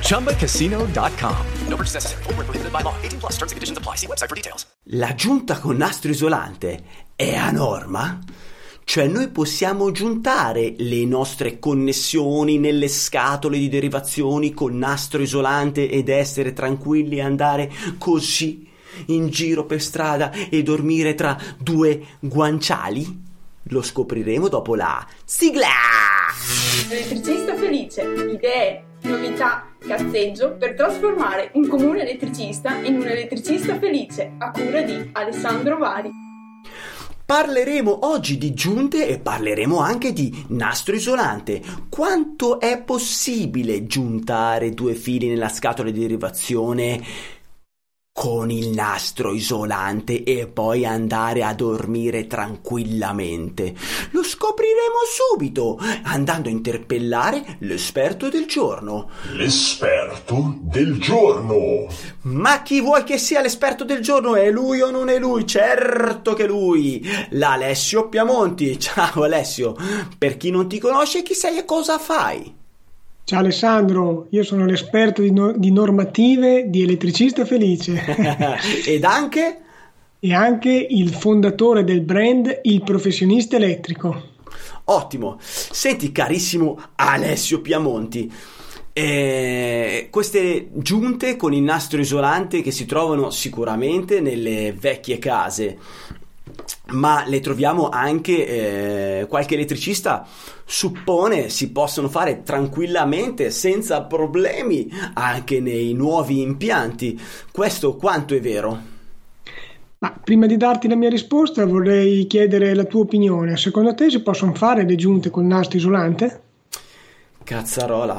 ChumbaCasino.com. No purchase necessary. Full prohibited by law. 18 plus terms and conditions apply. See website for details. La giunta con nastro isolante è a norma? Cioè noi possiamo giuntare le nostre connessioni nelle scatole di derivazioni con nastro isolante ed essere tranquilli e andare così in giro per strada e dormire tra due guanciali? Lo scopriremo dopo la sigla! Elettricista felice, idee, novità, cazzeggio per trasformare un comune elettricista in un elettricista felice a cura di Alessandro Vari. Parleremo oggi di giunte e parleremo anche di nastro isolante. Quanto è possibile giuntare due fili nella scatola di derivazione con il nastro isolante e poi andare a dormire tranquillamente. Lo scopriremo subito, andando a interpellare l'esperto del giorno. L'esperto del giorno. Ma chi vuoi che sia l'esperto del giorno? È lui o non è lui? Certo che lui, l'Alessio Piamonti. Ciao Alessio, per chi non ti conosce, chi sei e cosa fai? Ciao Alessandro, io sono l'esperto di, no- di normative di elettricista felice. Ed anche? E anche il fondatore del brand Il Professionista Elettrico. Ottimo. Senti carissimo Alessio Piamonti, eh, queste giunte con il nastro isolante che si trovano sicuramente nelle vecchie case ma le troviamo anche eh, qualche elettricista suppone si possono fare tranquillamente senza problemi anche nei nuovi impianti questo quanto è vero? Ma prima di darti la mia risposta vorrei chiedere la tua opinione secondo te si possono fare le giunte col nastro isolante? cazzarola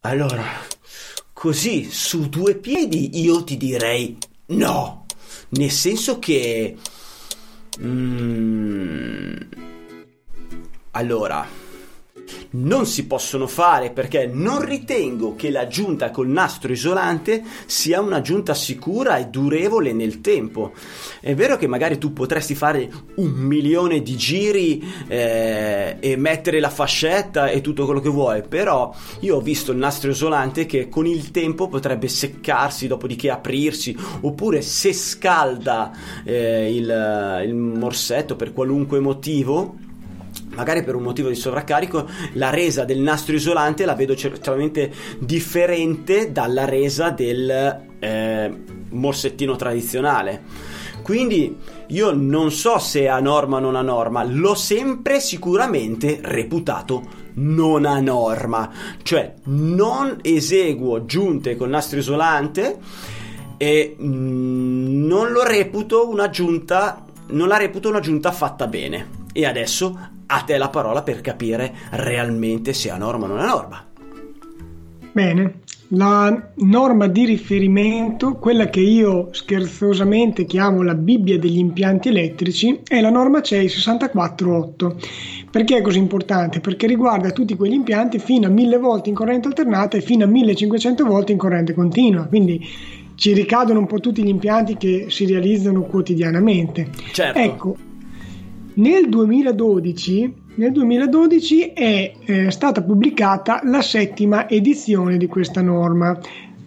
allora così su due piedi io ti direi no nel senso che... Mm, allora, non si possono fare perché non ritengo che la giunta col nastro isolante sia una giunta sicura e durevole nel tempo. È vero che magari tu potresti fare un milione di giri eh, e mettere la fascetta e tutto quello che vuoi, però io ho visto il nastro isolante che con il tempo potrebbe seccarsi, dopodiché aprirsi, oppure se scalda eh, il, il morsetto per qualunque motivo magari per un motivo di sovraccarico, la resa del nastro isolante la vedo certamente differente dalla resa del eh, morsettino tradizionale. Quindi io non so se è a norma o non a norma, l'ho sempre sicuramente reputato non a norma, cioè non eseguo giunte con nastro isolante e mm, non lo reputo una giunta non la reputo una giunta fatta bene. E adesso a te la parola per capire realmente se è norma o non è norma. Bene, la norma di riferimento, quella che io scherzosamente chiamo la Bibbia degli impianti elettrici, è la norma CEI 648. Perché è così importante? Perché riguarda tutti quegli impianti fino a 1000 volte in corrente alternata e fino a 1500 volte in corrente continua. Quindi ci ricadono un po' tutti gli impianti che si realizzano quotidianamente. Certo. Ecco, nel 2012, nel 2012 è eh, stata pubblicata la settima edizione di questa norma.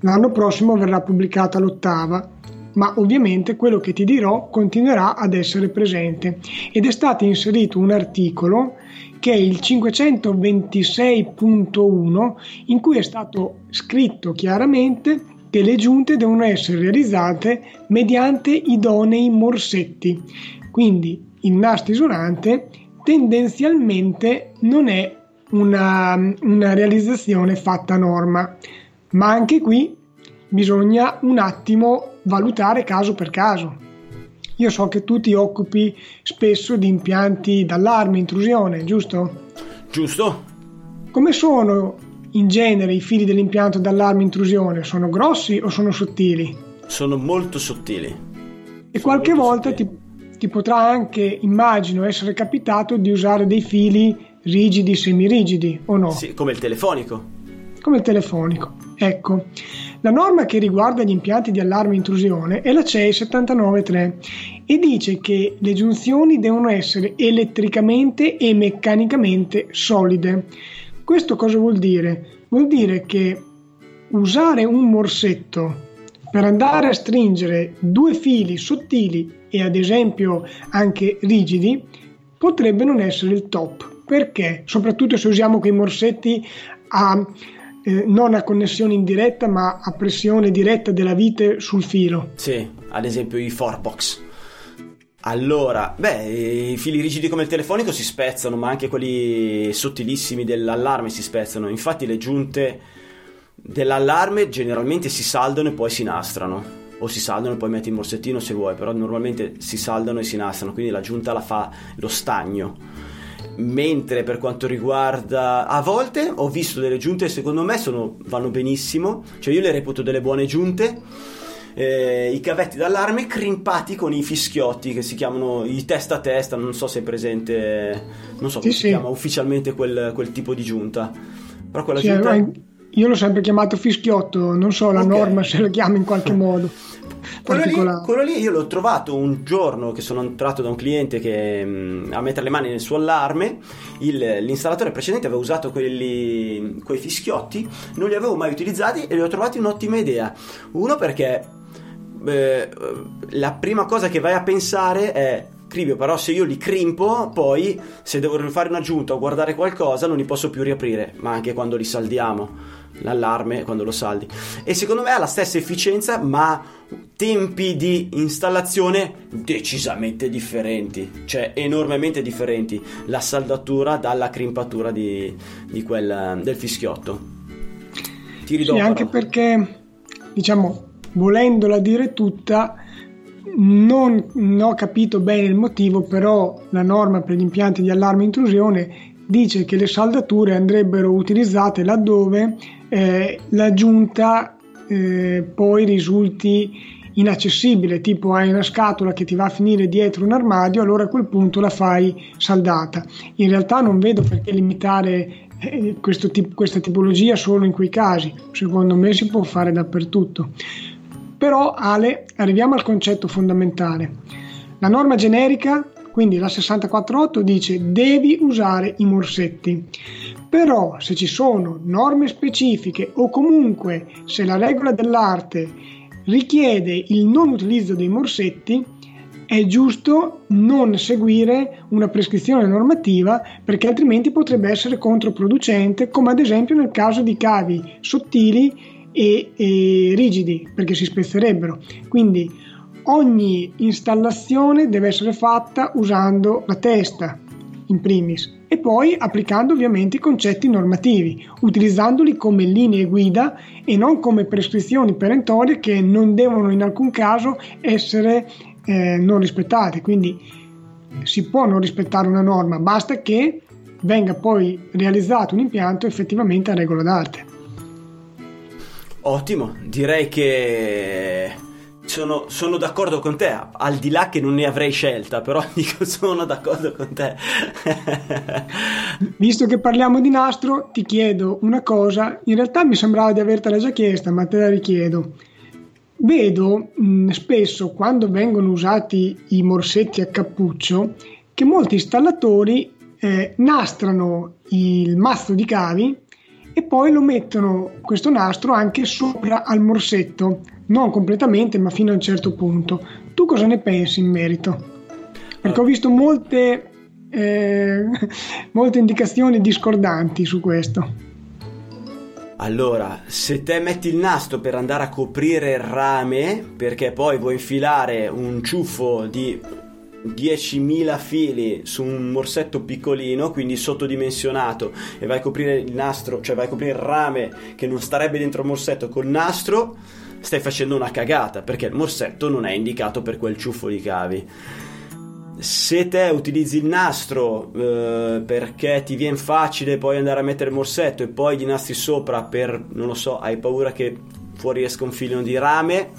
L'anno prossimo verrà pubblicata l'ottava, ma ovviamente quello che ti dirò continuerà ad essere presente ed è stato inserito un articolo che è il 526.1 in cui è stato scritto chiaramente che le giunte devono essere realizzate mediante idonei morsetti. Quindi il nastro isolante tendenzialmente non è una, una realizzazione fatta a norma, ma anche qui bisogna un attimo valutare caso per caso. Io so che tu ti occupi spesso di impianti d'allarme, intrusione, giusto? Giusto. Come sono in genere i fili dell'impianto d'allarme intrusione? Sono grossi o sono sottili? Sono molto sottili. E Sono qualche volta ti, sottili. ti potrà anche, immagino, essere capitato di usare dei fili rigidi, semirigidi o no? Sì, come il telefonico. come il telefonico. Ecco, la norma che riguarda gli impianti di allarme intrusione è la CEI 793 e dice che le giunzioni devono essere elettricamente e meccanicamente solide. Questo cosa vuol dire? Vuol dire che usare un morsetto per andare a stringere due fili sottili e ad esempio anche rigidi potrebbe non essere il top. Perché? Soprattutto se usiamo quei morsetti a eh, non a connessione indiretta ma a pressione diretta della vite sul filo. Sì, ad esempio i Forbox. Allora, beh, i fili rigidi come il telefonico si spezzano, ma anche quelli sottilissimi dell'allarme si spezzano. Infatti le giunte dell'allarme generalmente si saldano e poi si nastrano. O si saldano e poi metti il morsettino se vuoi, però normalmente si saldano e si nastrano, quindi la giunta la fa lo stagno. Mentre per quanto riguarda a volte ho visto delle giunte secondo me sono, vanno benissimo, cioè io le reputo delle buone giunte. Eh, I cavetti d'allarme crimpati con i fischiotti che si chiamano i testa a testa, non so se è presente, non so Sì, come sì. si chiama ufficialmente quel, quel tipo di giunta. Però quella Sì, giunta io l'ho sempre chiamato fischiotto, non so la Ok. norma se lo chiama in qualche modo Quello lì, quello lì io l'ho trovato un giorno che sono entrato da un cliente che mh, a mettere le mani nel suo allarme. Il- l'installatore precedente aveva usato quelli, quei fischiotti, non li avevo mai utilizzati e li ho trovati un'ottima idea. Uno perché eh, la prima cosa che vai a pensare è. Cribio, però se io li crimpo, poi se devo rifare un'aggiunta o guardare qualcosa non li posso più riaprire, ma anche quando li saldiamo, l'allarme quando lo saldi. E secondo me ha la stessa efficienza, ma tempi di installazione decisamente differenti, cioè enormemente differenti, la saldatura dalla crimpatura di, di quel, del fischiotto. Ti ridò Sì, anche però. perché, diciamo, volendola dire tutta, non, non ho capito bene il motivo, però la norma per gli impianti di allarme intrusione dice che le saldature andrebbero utilizzate laddove eh, l'aggiunta eh, poi risulti inaccessibile, tipo hai una scatola che ti va a finire dietro un armadio, allora a quel punto la fai saldata. In realtà non vedo perché limitare eh, tip- questa tipologia solo in quei casi, secondo me si può fare dappertutto. Però Ale, arriviamo al concetto fondamentale. La norma generica, quindi la 648, dice devi usare i morsetti. Però se ci sono norme specifiche o comunque se la regola dell'arte richiede il non utilizzo dei morsetti, è giusto non seguire una prescrizione normativa perché altrimenti potrebbe essere controproducente, come ad esempio nel caso di cavi sottili e, e rigidi, perché si spezzerebbero. Quindi ogni installazione deve essere fatta usando la testa in primis e poi applicando ovviamente i concetti normativi, utilizzandoli come linee guida e non come prescrizioni perentorie che non devono in alcun caso essere eh, non rispettate. Quindi si può non rispettare una norma, basta che venga poi realizzato un impianto effettivamente a regola d'arte. Ottimo, direi che sono, sono d'accordo con te, al di là che non ne avrei scelta, però dico sono d'accordo con te. Visto che parliamo di nastro, ti chiedo una cosa, in realtà mi sembrava di avertela già chiesta, ma te la richiedo. Vedo mh, spesso quando vengono usati i morsetti a cappuccio che molti installatori eh, nastrano il mazzo di cavi e poi lo mettono questo nastro anche sopra al morsetto, non completamente, ma fino a un certo punto. Tu cosa ne pensi in merito? Perché ho visto molte, eh, molte indicazioni discordanti su questo. Allora, se te metti il nastro per andare a coprire il rame, perché poi vuoi infilare un ciuffo di 10.000 fili su un morsetto piccolino, quindi sottodimensionato, e vai a coprire il nastro, cioè vai a coprire il rame che non starebbe dentro il morsetto col nastro, stai facendo una cagata, perché il morsetto non è indicato per quel ciuffo di cavi. Se te utilizzi il nastro eh, perché ti viene facile poi andare a mettere il morsetto e poi gli nastri sopra per, non lo so, hai paura che fuori esca un filino di rame,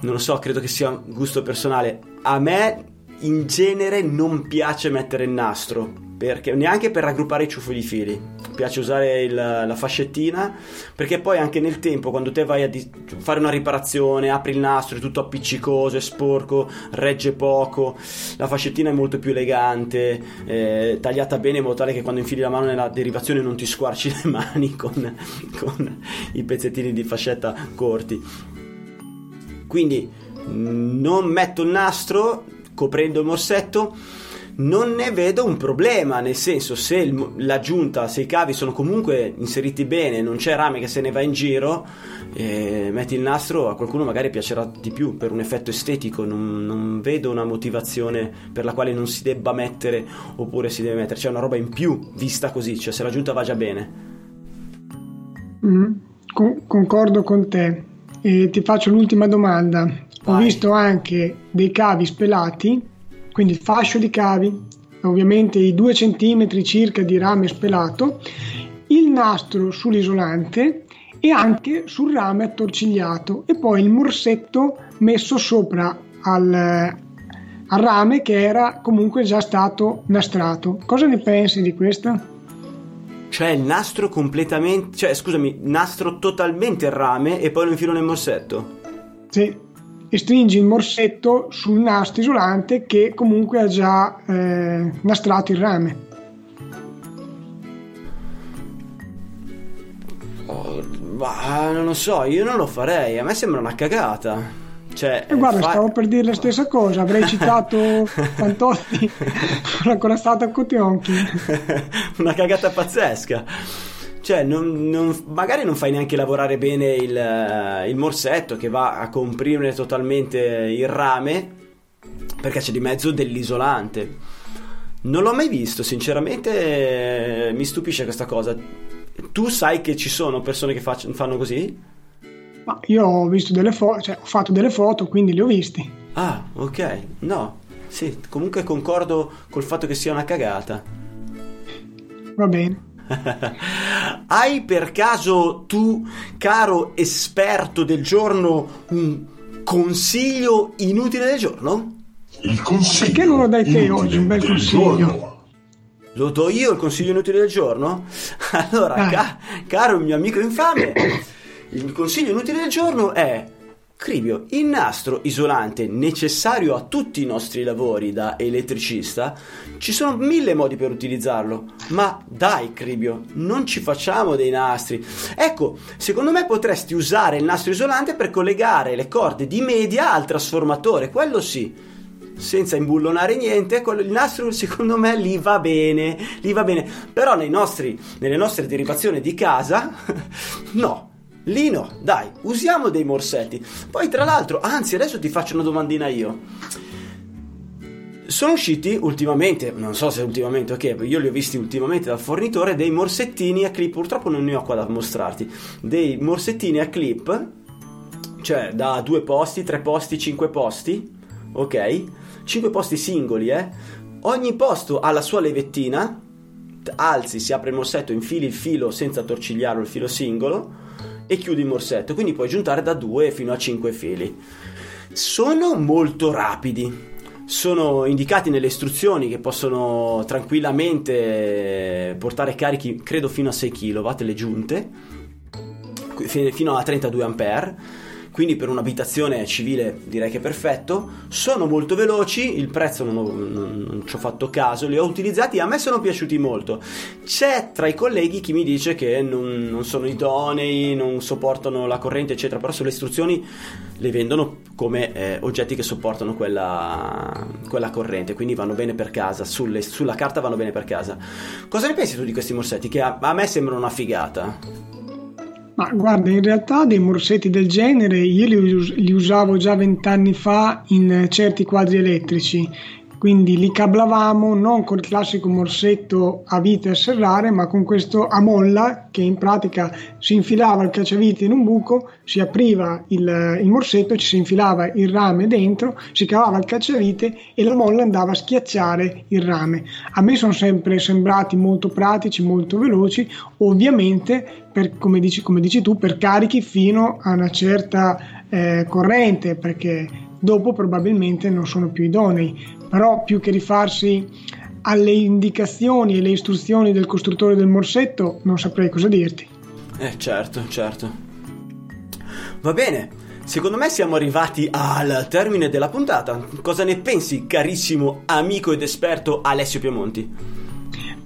non lo so, credo che sia un gusto personale. A me in genere non piace mettere il nastro, perché, neanche per raggruppare i ciuffoli di fili. Piace usare il, la fascettina, perché poi anche nel tempo, quando te vai a di- fare una riparazione, apri il nastro, è tutto appiccicoso, è sporco, regge poco. La fascettina è molto più elegante, eh, tagliata bene in modo tale che quando infili la mano nella derivazione non ti squarci le mani con, con i pezzettini di fascetta corti. Quindi non metto il nastro coprendo il morsetto non ne vedo un problema, nel senso se il, la giunta, se i cavi sono comunque inseriti bene, non c'è rame che se ne va in giro, eh, metti il nastro, a qualcuno magari piacerà di più per un effetto estetico, non, non, vedo una motivazione per la quale non si debba mettere oppure si deve mettere, c'è una roba in più vista così, cioè se la giunta va già bene. Mm, con- concordo con te. E ti faccio l'ultima domanda. Vai. Ho visto anche dei cavi spelati, quindi il fascio di cavi, ovviamente i 2 cm circa di rame spelato, il nastro sull'isolante e anche sul rame attorcigliato e poi il morsetto messo sopra al, al rame che era comunque già stato nastrato. Cosa ne pensi di questo? Cioè il nastro completamente, cioè scusami, nastro totalmente il rame e poi lo infilo nel morsetto? Sì, e stringi il morsetto sul nastro isolante che comunque ha già eh, nastrato il rame. Oh, ma non lo so, io non lo farei, a me sembra una cagata. Cioè, e guarda, fa... stavo per dire la stessa cosa, avrei citato Fantotti con la corazzata a Cotionchi. Una cagata pazzesca. Cioè, non, non, magari non fai neanche lavorare bene il, eh, il morsetto che va a comprimere totalmente il rame perché c'è di mezzo dell'isolante. Non l'ho mai visto, sinceramente mi stupisce questa cosa. Tu sai che ci sono persone che faccio, fanno così? Ma io ho visto delle foto, cioè ho fatto delle foto, quindi li ho visti. Ah, ok. No, sì, comunque concordo col fatto che sia una cagata. Va bene. Hai per caso tu, caro esperto del giorno, un consiglio inutile del giorno? Il consiglio. Perché non lo dai te oggi un bel consiglio? Giorno. Lo do io il consiglio inutile del giorno? Allora, ah. ca- caro mio amico infame. Il consiglio inutile del giorno è Cribio, il nastro isolante necessario a tutti i nostri lavori da elettricista, ci sono mille modi per utilizzarlo, ma dai Cribio, non ci facciamo dei nastri. Ecco, secondo me potresti usare il nastro isolante per collegare le corde di media al trasformatore, quello sì. Senza imbullonare niente, il nastro secondo me lì va bene, lì va bene. Però nostri, nelle nostre derivazioni di casa, no, Lino, dai, usiamo dei morsetti. Poi, tra l'altro, anzi, adesso ti faccio una domandina io. Sono usciti ultimamente, non so se ultimamente, ok, io li ho visti ultimamente dal fornitore, dei morsettini a clip. Purtroppo non ne ho qua da mostrarti. Dei morsettini a clip, cioè da due posti, tre posti, cinque posti, ok? Cinque posti singoli, eh? Ogni posto ha la sua levettina. Alzi, si apre il morsetto, infili il filo senza torcigliarlo, il filo singolo e chiudi il morsetto, quindi puoi giuntare da 2 fino a 5 fili. Sono molto rapidi, sono indicati nelle istruzioni che possono tranquillamente portare carichi, credo fino a 6 kW le giunte, fino a 32 A quindi per un'abitazione civile direi che è perfetto. Sono molto veloci, il prezzo non, ho, non, non, ci ho fatto caso, li ho utilizzati a me sono piaciuti molto. C'è tra i colleghi chi mi dice che non, non sono idonei, non sopportano la corrente, eccetera, però sulle istruzioni le vendono come eh, oggetti che sopportano quella, quella, corrente, quindi vanno bene per casa, Sulle, sulla carta vanno bene per casa. Cosa ne pensi tu di questi morsetti che a, a me sembrano una figata? Ma guarda, in realtà dei morsetti del genere io li, us- li usavo già vent'anni fa in certi quadri elettrici quindi li cablavamo non col classico morsetto a vite a serrare ma con questo a molla che in pratica si infilava il cacciavite in un buco si apriva il, il morsetto ci si infilava il rame dentro si cavava il cacciavite e la molla andava a schiacciare il rame. A me sono sempre sembrati molto pratici molto veloci ovviamente per, come, dici, come dici tu per carichi fino a una certa eh, corrente perché dopo probabilmente non sono più idonei, però più che rifarsi alle indicazioni e le istruzioni del costruttore del morsetto non saprei cosa dirti. Eh certo, certo. Va bene, secondo me siamo arrivati al termine della puntata. Cosa ne pensi, carissimo amico ed esperto Alessio Piemonti?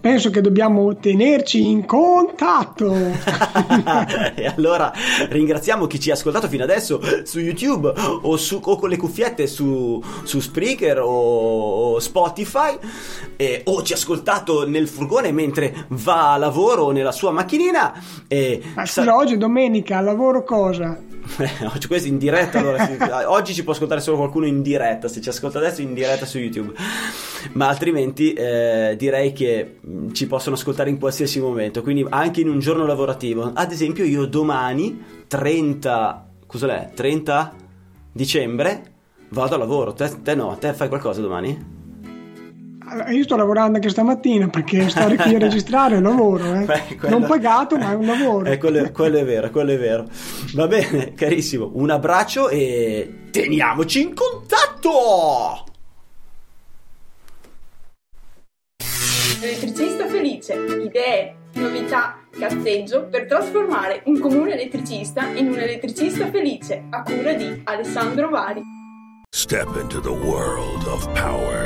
Penso che dobbiamo tenerci in contatto. e allora ringraziamo chi ci ha ascoltato fino adesso su YouTube o, su, o con le cuffiette su, su Spreaker o Spotify e, o ci ha ascoltato nel furgone mentre va a lavoro o nella sua macchinina. E, Ma sa- oggi è domenica, lavoro cosa? questo in diretta allora, oggi ci può ascoltare solo qualcuno in diretta se ci ascolta adesso in diretta su youtube. Ma altrimenti eh, direi che mm, ci possono ascoltare in qualsiasi momento quindi anche in un giorno lavorativo. Ad esempio io domani 30 cos'è? 30 dicembre vado a lavoro. Te, te no te fai qualcosa domani? Io sto lavorando anche stamattina perché stare qui a registrare è un lavoro, eh. Beh, quello... non pagato ma è un lavoro. Eh, quello, quello, è vero, quello è vero. Va bene, carissimo, un abbraccio e teniamoci in contatto! Elettricista felice, idee, novità, cazzeggio per trasformare un comune elettricista in un elettricista felice a cura di Alessandro Vari. Step into the world of power.